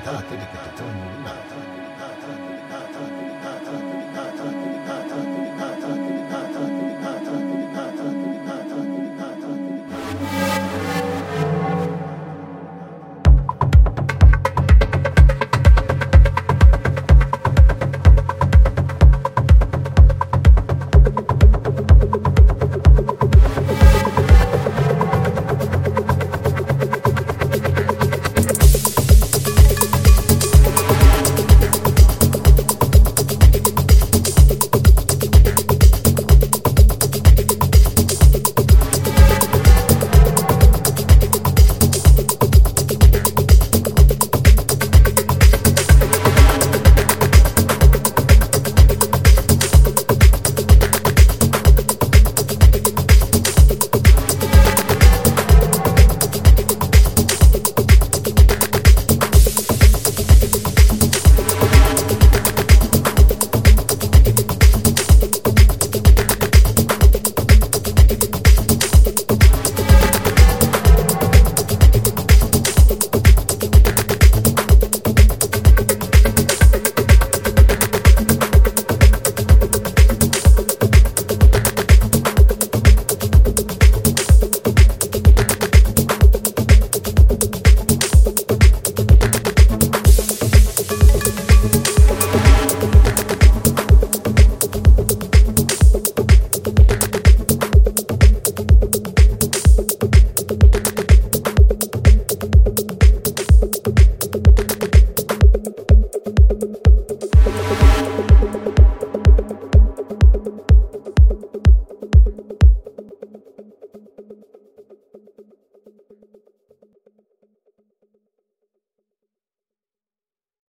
ただ出てくると思うな。